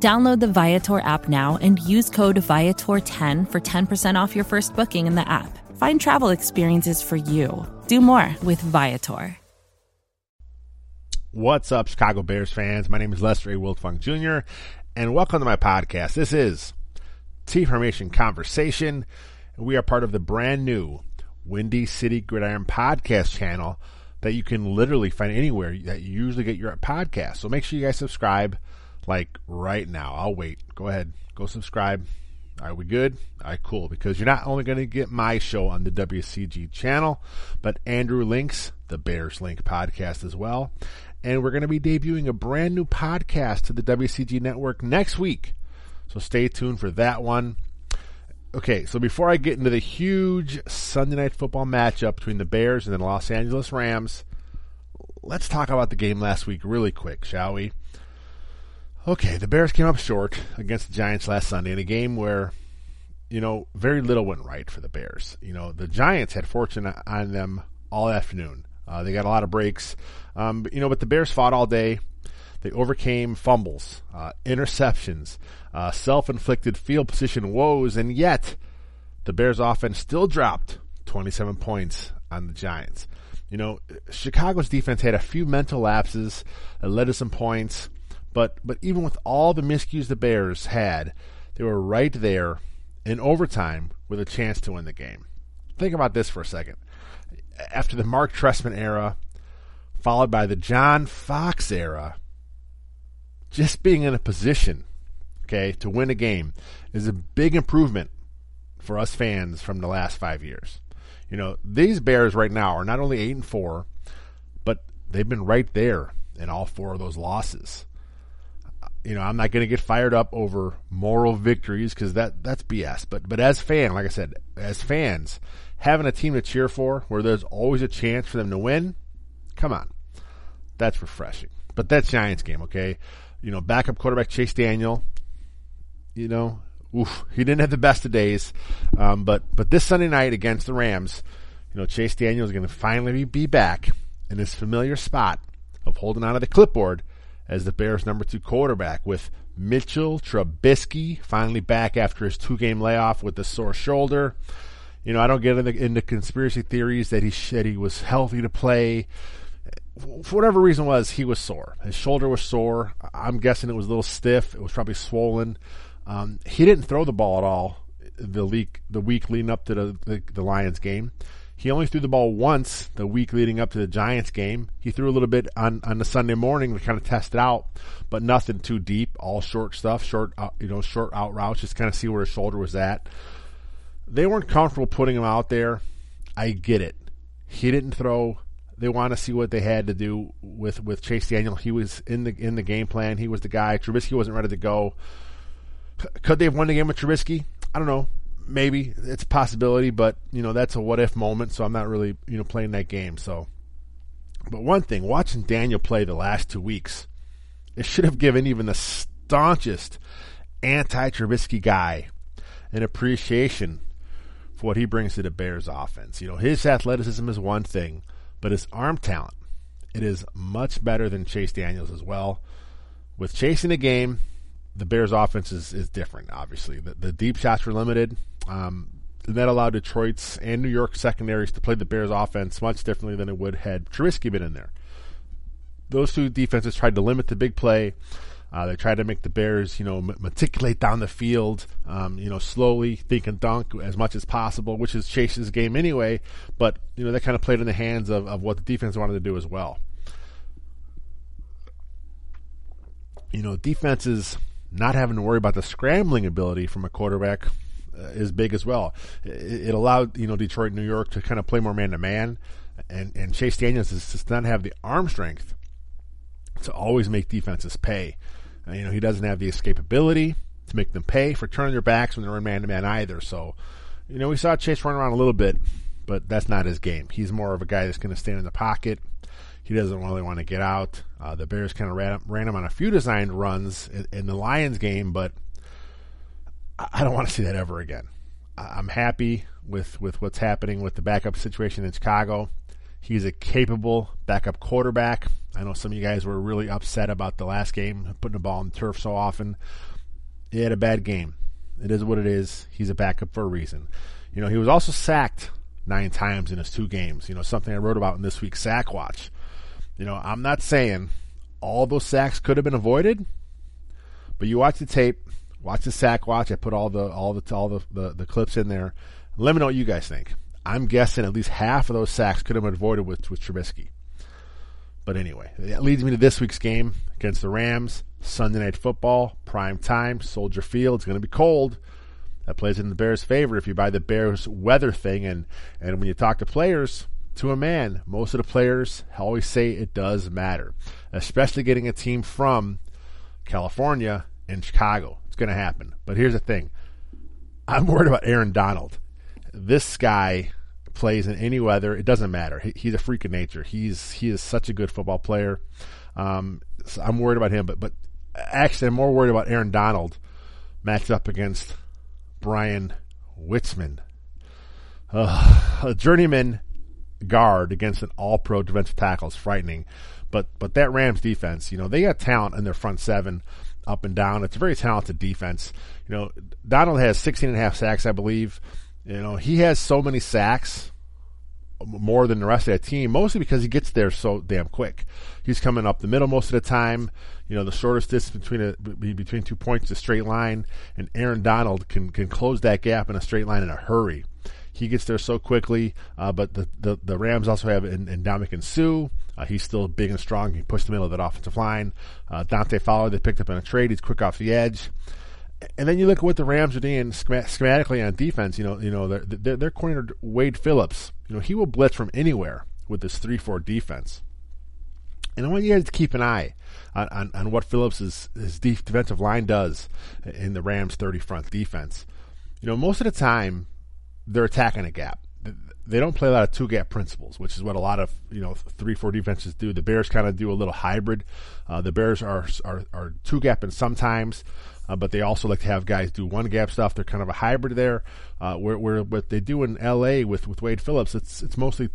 Download the Viator app now and use code Viator10 for 10% off your first booking in the app. Find travel experiences for you. Do more with Viator. What's up, Chicago Bears fans? My name is Lester A. Wiltfong Jr., and welcome to my podcast. This is T Formation Conversation, and we are part of the brand new Windy City Gridiron podcast channel that you can literally find anywhere that you usually get your podcast. So make sure you guys subscribe like right now. I'll wait. Go ahead. Go subscribe. Are we good? All right, cool. Because you're not only going to get my show on the WCG channel, but Andrew Link's the Bears Link podcast as well. And we're going to be debuting a brand new podcast to the WCG network next week. So stay tuned for that one. Okay, so before I get into the huge Sunday night football matchup between the Bears and the Los Angeles Rams, let's talk about the game last week really quick, shall we? Okay, the Bears came up short against the Giants last Sunday in a game where, you know, very little went right for the Bears. You know, the Giants had fortune on them all afternoon. Uh, they got a lot of breaks, um, you know, but the Bears fought all day. They overcame fumbles, uh, interceptions, uh, self-inflicted field position woes, and yet the Bears' offense still dropped 27 points on the Giants. You know, Chicago's defense had a few mental lapses that led to some points. But but even with all the miscues the Bears had, they were right there in overtime with a chance to win the game. Think about this for a second. After the Mark Trestman era, followed by the John Fox era, just being in a position, okay, to win a game is a big improvement for us fans from the last five years. You know, these Bears right now are not only eight and four, but they've been right there in all four of those losses you know, I'm not going to get fired up over moral victories because that that's BS. But but as fan, like I said, as fans, having a team to cheer for where there's always a chance for them to win, come on, that's refreshing. But that Giants game, okay, you know, backup quarterback Chase Daniel, you know, oof, he didn't have the best of days. Um, but but this Sunday night against the Rams, you know, Chase Daniel is going to finally be back in his familiar spot of holding onto the clipboard as the Bears' number two quarterback, with Mitchell Trubisky finally back after his two game layoff with the sore shoulder. You know, I don't get into, into conspiracy theories that he said he was healthy to play. For whatever reason was, he was sore. His shoulder was sore. I'm guessing it was a little stiff. It was probably swollen. Um, he didn't throw the ball at all the week the week leading up to the, the, the Lions game. He only threw the ball once the week leading up to the Giants game. He threw a little bit on, on the Sunday morning to kind of test it out, but nothing too deep. All short stuff, short, uh, you know, short out routes, just kind of see where his shoulder was at. They weren't comfortable putting him out there. I get it. He didn't throw. They want to see what they had to do with, with Chase Daniel. He was in the in the game plan. He was the guy. Trubisky wasn't ready to go. Could they have won the game with Trubisky? I don't know maybe it's a possibility, but you know that's a what if moment. So I'm not really you know playing that game. So, but one thing, watching Daniel play the last two weeks, it should have given even the staunchest anti-Trubisky guy an appreciation for what he brings to the Bears offense. You know, his athleticism is one thing, but his arm talent, it is much better than Chase Daniels as well. With chasing the game, the Bears' offense is, is different. Obviously, the, the deep shots were limited. Um, that allowed Detroit's and New York's secondaries to play the Bears' offense much differently than it would had Trubisky been in there. Those two defenses tried to limit the big play. Uh, they tried to make the Bears, you know, meticulate down the field, um, you know, slowly think and dunk as much as possible, which is Chase's game anyway. But you know, that kind of played in the hands of, of what the defense wanted to do as well. You know, defenses not having to worry about the scrambling ability from a quarterback is big as well. It, it, allowed you know Detroit, New York to kind of play more man to man, and and Chase Daniels does not have the arm strength to always make defenses pay. Uh, you know he doesn't have the escapability. to make them pay for turning their backs when they're in man to man either. So, you know, we saw Chase run around a little bit, but that's not his game. He's more of a guy that's going to stand in the pocket. He doesn't really want to get out. Uh, the Bears kind of ran, ran him on a few designed runs in, in the Lions game, but I don't want to see that ever again. I'm happy with, with what's happening with the backup situation in Chicago. He's a capable backup quarterback. I know some of you guys were really upset about the last game, putting the ball on the turf so often. He had a bad game. It is what it is. He's a backup for a reason. You know, he was also sacked nine times in his two games. You know, something I wrote about in this week's Sack Watch. You know, I'm not saying all those sacks could have been avoided, but you watch the tape, watch the sack watch. I put all the all the all the, the, the clips in there. Let me know what you guys think. I'm guessing at least half of those sacks could have been avoided with, with Trubisky. But anyway, that leads me to this week's game against the Rams. Sunday night football, prime time, Soldier Field. It's going to be cold. That plays in the Bears' favor if you buy the Bears weather thing. And, and when you talk to players, to a man, most of the players always say it does matter, especially getting a team from California and Chicago. Going to happen. But here's the thing I'm worried about Aaron Donald. This guy plays in any weather. It doesn't matter. He, he's a freak of nature. He's he is such a good football player. Um, so I'm worried about him, but but actually I'm more worried about Aaron Donald matched up against Bryan Witzmann, uh, a journeyman guard against an All-Pro defensive tackle is frightening. But but that Rams defense, you know, they got talent in their front seven up and down. It's a very talented defense. You know, Donald has 16 and a half sacks, I believe. You know, he has so many sacks more than the rest of that team, mostly because he gets there so damn quick. He's coming up the middle most of the time. You know, the shortest distance between a, between two points is a straight line, and Aaron Donald can can close that gap in a straight line in a hurry. He gets there so quickly, uh, but the, the, the Rams also have in, in and Suh. Uh, he's still big and strong. He pushed the middle of that offensive line. Uh, Dante Fowler they picked up in a trade. He's quick off the edge and then you look at what the Rams are doing schematically on defense. You know, you know, their corner Wade Phillips. You know, he will blitz from anywhere with this three-four defense. And I want you guys to keep an eye on, on, on what Phillips' his defensive line does in the Rams' 30 front defense. You know, most of the time they're attacking a gap. They don't play a lot of two gap principles, which is what a lot of you know three four defenses do. The Bears kind of do a little hybrid. Uh, the Bears are are, are two gapping sometimes uh, but they also like to have guys do one gap stuff. They're kind of a hybrid there. Uh, where, where what they do in L.A. with with Wade Phillips, it's it's mostly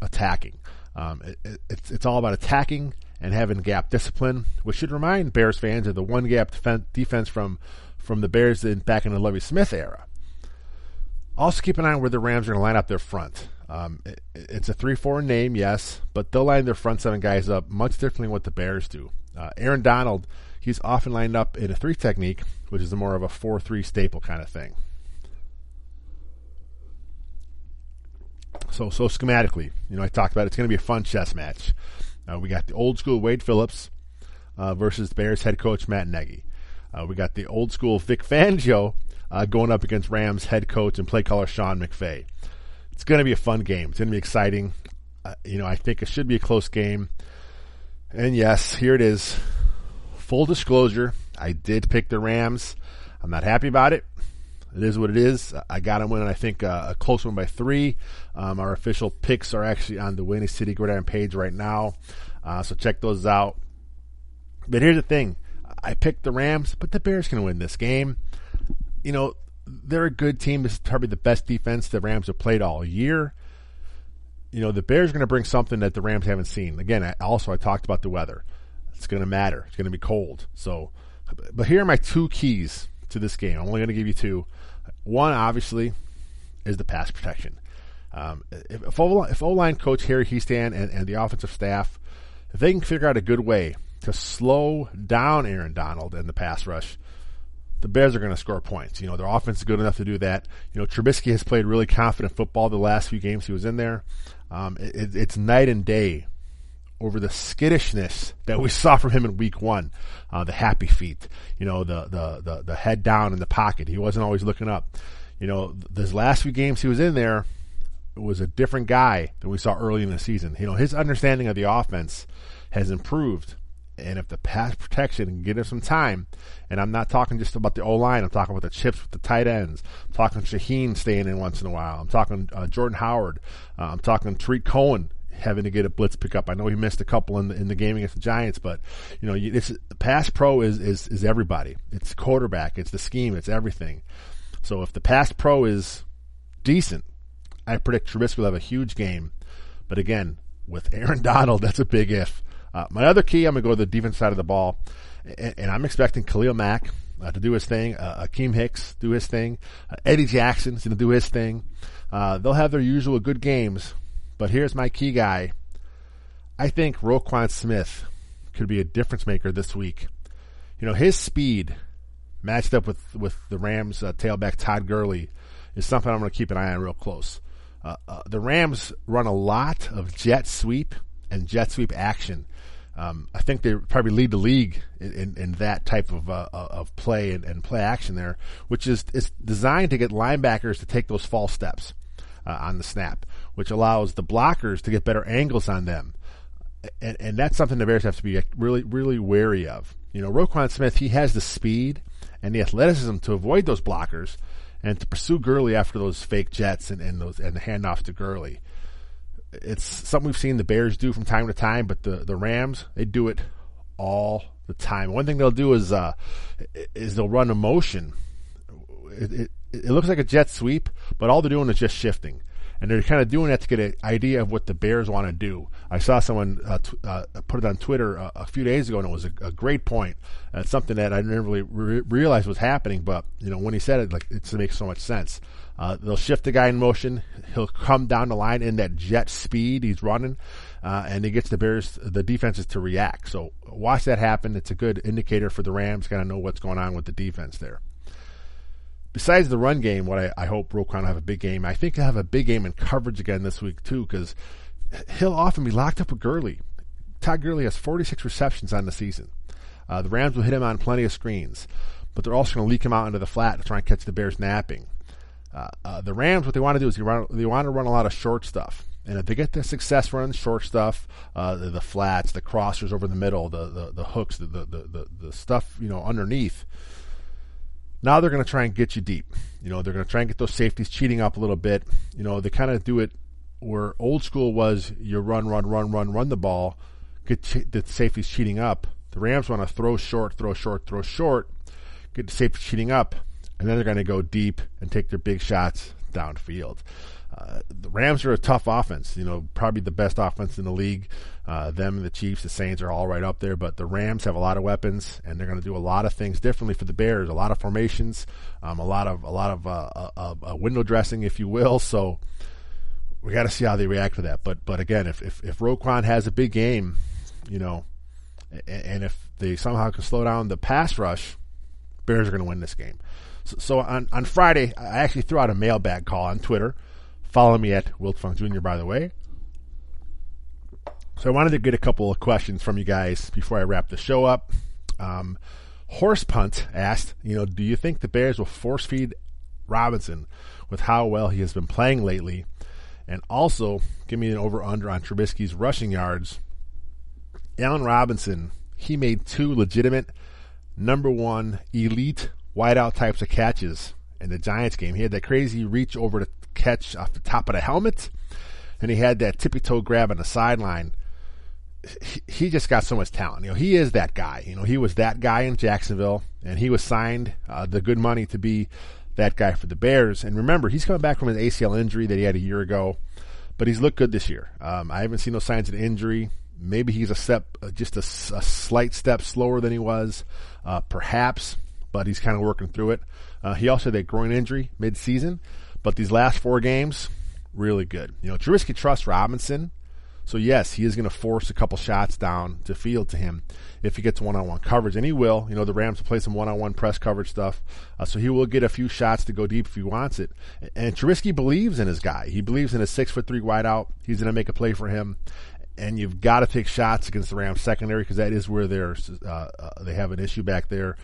attacking. Um, it, it, it's it's all about attacking and having gap discipline, which should remind Bears fans of the one gap defense from from the Bears in, back in the Lovie Smith era. Also, keep an eye on where the Rams are going to line up their front. Um, it, it's a 3 4 name, yes, but they'll line their front seven guys up much differently than what the Bears do. Uh, Aaron Donald He's often lined up in a three technique, which is more of a 4 3 staple kind of thing. So, so schematically, you know, I talked about it, it's going to be a fun chess match. Uh, we got the old school Wade Phillips uh, versus Bears head coach Matt Nagy. Uh, we got the old school Vic Fangio uh, going up against Rams head coach and play caller Sean McVay. It's going to be a fun game. It's going to be exciting. Uh, you know, I think it should be a close game. And yes, here it is full disclosure, I did pick the Rams. I'm not happy about it. It is what it is. I got them winning, I think, uh, a close one by three. Um, our official picks are actually on the Windy City Gridiron page right now. Uh, so check those out. But here's the thing I picked the Rams, but the Bears can win this game. You know, they're a good team. This is probably the best defense the Rams have played all year. You know, the Bears are going to bring something that the Rams haven't seen. Again, I, also, I talked about the weather. It's going to matter. It's going to be cold. So, but here are my two keys to this game. I'm only going to give you two. One, obviously, is the pass protection. Um, if, if O line coach Harry Hiestand and, and the offensive staff, if they can figure out a good way to slow down Aaron Donald and the pass rush, the Bears are going to score points. You know, their offense is good enough to do that. You know, Trubisky has played really confident football the last few games he was in there. Um, it, it's night and day over the skittishness that we saw from him in week one. Uh, the happy feet, you know, the, the, the, the, head down in the pocket. He wasn't always looking up. You know, those last few games he was in there was a different guy than we saw early in the season. You know, his understanding of the offense has improved And if the pass protection can get him some time, and I'm not talking just about the O line, I'm talking about the chips with the tight ends. I'm talking Shaheen staying in once in a while. I'm talking uh, Jordan Howard. Uh, I'm talking Tarik Cohen having to get a blitz pickup. I know he missed a couple in the, in the game against the Giants, but you know, it's pass pro is, is is everybody. It's quarterback, it's the scheme, it's everything. So if the pass pro is decent, I predict Trubisky will have a huge game. But again, with Aaron Donald, that's a big if. Uh, my other key, I'm going to go to the defense side of the ball, and, and I'm expecting Khalil Mack uh, to do his thing, uh, Akiem Hicks do his thing, uh, Eddie Jackson's going to do his thing. Uh, they'll have their usual good games, but here's my key guy. I think Roquan Smith could be a difference maker this week. You know, his speed matched up with, with the Rams uh, tailback Todd Gurley is something I'm going to keep an eye on real close. Uh, the Rams run a lot of jet sweep and jet sweep action. Um, I think they probably lead the league in, in, in that type of uh, uh, of play and, and, play action there, which is is designed to get linebackers to take those false steps uh, on the snap, which allows the blockers to get better angles on them, and, and that's something the Bears have to be really really wary of. You know, Roquan Smith he has the speed and the athleticism to avoid those blockers and to pursue Gurley after those fake jets and, and those and the handoffs to Gurley it's something we've seen the Bears do from time to time, but the, the Rams, they do it all the time. One thing they'll do is uh, is they'll run a motion. It, it, it looks like a jet sweep, but all they're doing is just shifting. And they're kind of doing that to get an idea of what the Bears want to do. I saw someone uh, t- uh, put it on Twitter a, a, few days ago, and it was a, a great point. Uh, it's something that I never really re- realized was happening, but you know when he said it, like it makes so much sense. Uh, they'll shift the guy in motion. He'll come down the line in that jet speed he's running, uh, and he gets the Bears, the defenses to react. So watch that happen. It's a good indicator for the Rams. Kind of know what's going on with the defense there. Besides the run game, what I, I hope Roquan will have a big game. I think he'll have a big game in coverage again this week too, because he'll often be locked up with Gurley. Todd Gurley has 46 receptions on the season. Uh, the Rams will hit him on plenty of screens, but they're also going to leak him out into the flat to try and catch the Bears napping. Uh, uh, the Rams, what they want to do is they want, they want to run a lot of short stuff. And if they get the success running short stuff, uh, the, the, flats, the crossers over the middle, the, the, the hooks, the, the, the, the stuff, you know, underneath, now they're going to try and get you deep. You know, they're going to try and get those safeties cheating up a little bit. You know, they kind of do it where old school was you run, run, run, run, run the ball, get the safeties cheating up. The Rams want to throw short, throw short, throw short, get the safeties cheating up, and then they're going to go deep and take their big shots downfield. Uh, the Rams are a tough offense, you know, probably the best offense in the league. Uh, them and the Chiefs, the Saints are all right up there, but the Rams have a lot of weapons, and they're going to do a lot of things differently for the Bears. A lot of formations, um, a lot of a lot of uh, uh, uh window dressing, if you will. So we got to see how they react to that. But but again, if if if Roquan has a big game, you know, and, and if they somehow can slow down the pass rush, Bears are going to win this game. So, so, on, on Friday, I actually threw out a mailbag call on Twitter. Follow me at Wiltfong Jr., by the way. So I wanted to get a couple of questions from you guys before I wrap the show up. Um, Horse Punt asked, you know, do you think the Bears will force feed Robinson with how well he has been playing lately? And also, give me an over under on Trubisky's rushing yards. Allen Robinson, he made two legitimate number one elite wideout types of catches in the Giants game. He had that crazy reach over to catch off the top of the helmet, and he had that tippy toe grab on the sideline. He, just got so much talent. You know, he is that guy. You know, he was that guy in Jacksonville, and he was signed uh, the good money to be that guy for the Bears. And remember, he's coming back from his ACL injury that he had a year ago, but he's looked good this year. Um, I haven't seen no signs of injury. Maybe he's a step, uh, just a, a, slight step slower than he was, uh, perhaps but he's kind of working through it. Uh, he also had that groin injury mid-season, but these last four games, really good. You know, Trubisky trusts Robinson, so yes, he is going to force a couple shots down to field to him if he gets one-on-one coverage, and he will. You know, the Rams will play some one-on-one press coverage stuff, uh, so he will get a few shots to go deep if he wants it. And Trubisky believes in his guy. He believes in a six-foot-three wideout. He's going to make a play for him and you've got to take shots against the Rams secondary because that is where they're uh, uh, they have an issue back there.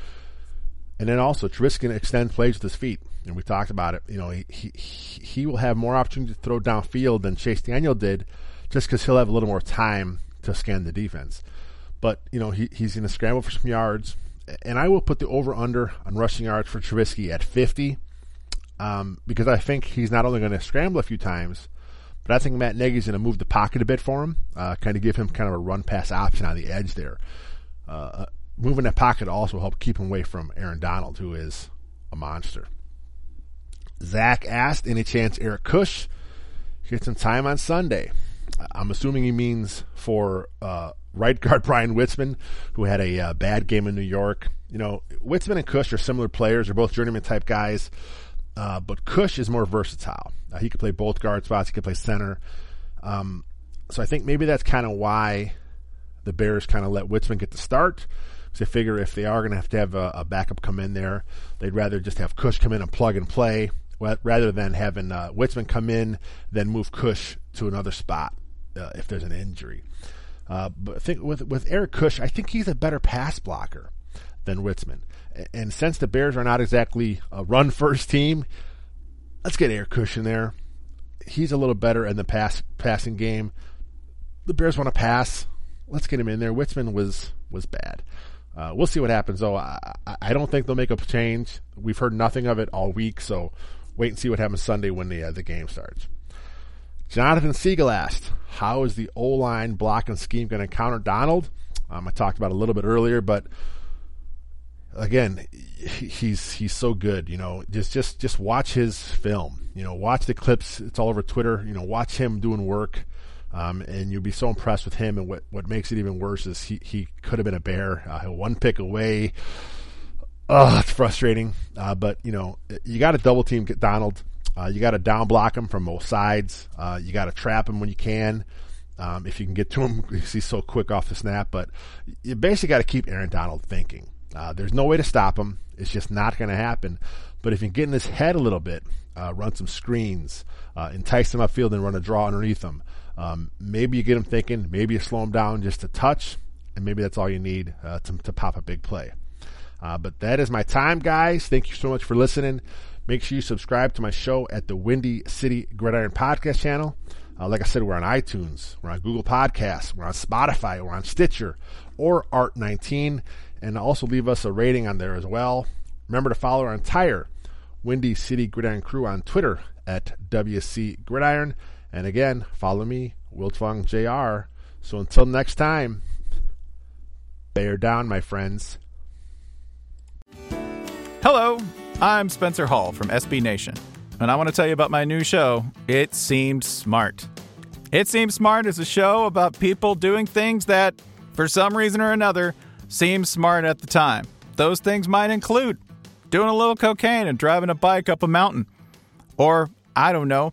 And then also, Trubisky can extend plays with his feet, and we talked about it. You know, he he, he will have more opportunity to throw downfield than Chase Daniel did, just because he'll have a little more time to scan the defense. but you know he, he's going to scramble for some yards, and I will put the over under on rushing yards for Trubisky at 50, um, because I think he's not only going to scramble a few times, but I think Matt Nagy's going to move the pocket a bit for him, uh, kind of give him kind of a run pass option on the edge there. Uh moving that pocket also help keep him away from Aaron Donald, who is a monster. Zach asked, any chance Eric Kush gets some time on Sunday? I'm assuming he means for uh, right guard Bryan Witzmann, who had a uh, bad game in New York. You know, Witzmann and Kush are similar players. They're both journeyman type guys, uh, but Kush is more versatile. Uh, he could play both guard spots. He could play center. Um, so I think maybe that's kind of why the Bears kind of let Witzmann get the start. They figure if they are going to have to have a, a, backup come in there, they'd rather just have Kush come in and plug and play rather than having uh, Witzmann come in, then move Kush to another spot uh, if there's an injury. Uh, but think with with Eric Kush, I think he's a better pass blocker than Witzmann. And since the Bears are not exactly a run first team, let's get Eric Kush in there. He's a little better in the pass passing game. The Bears want to pass. Let's get him in there. Witzmann was was bad. Uh, we'll see what happens though. I, I don't think they'll make a change. We've heard nothing of it all week, so wait and see what happens Sunday when the uh, the game starts. Jonathan Siegel asked, "How is the O line blocking scheme going to counter Donald?" Um, I talked about a little bit earlier, but again, he's he's so good. You know, just just just watch his film. You know, watch the clips. It's all over Twitter. You know, watch him doing work, um, and you'll be so impressed with him. And what what makes it even worse is he he could have been a bear. Uh, one pick away. Oh, it's frustrating. Uh, but you know, you got to double team Donald. Uh, you got to down block him from both sides. Uh, you got to trap him when you can. Um, if you can get to him, he's so quick off the snap. But you basically got to keep Aaron Donald thinking. Uh, there's no way to stop him. It's just not going to happen. But if you get in his head a little bit, uh, run some screens, uh, entice him upfield and run a draw underneath him. Um, maybe you get them thinking. Maybe you slow them down just a touch, and maybe that's all you need uh, to, to pop a big play. but that is my time, guys. Thank you so much for listening. Make sure you subscribe to my show at the Windy City Gridiron Podcast channel. Uh, like I said, we're on iTunes, we're on Google Podcasts, we're on Spotify, we're on Stitcher, or Art19, and also leave us a rating on there as well. Remember to follow our entire Windy City Gridiron crew on Twitter at WC Gridiron. And again, follow me, Wiltfong JR. So until next time, bear down, my friends. Hello. I'm Spencer Hall from SB Nation, and I want to tell you about my new show, It Seemed Smart. It Seems Smart is a show about people doing things that, for some reason or another, seem smart at the time. Those things might include doing a little cocaine and driving a bike up a mountain. Or, I don't know,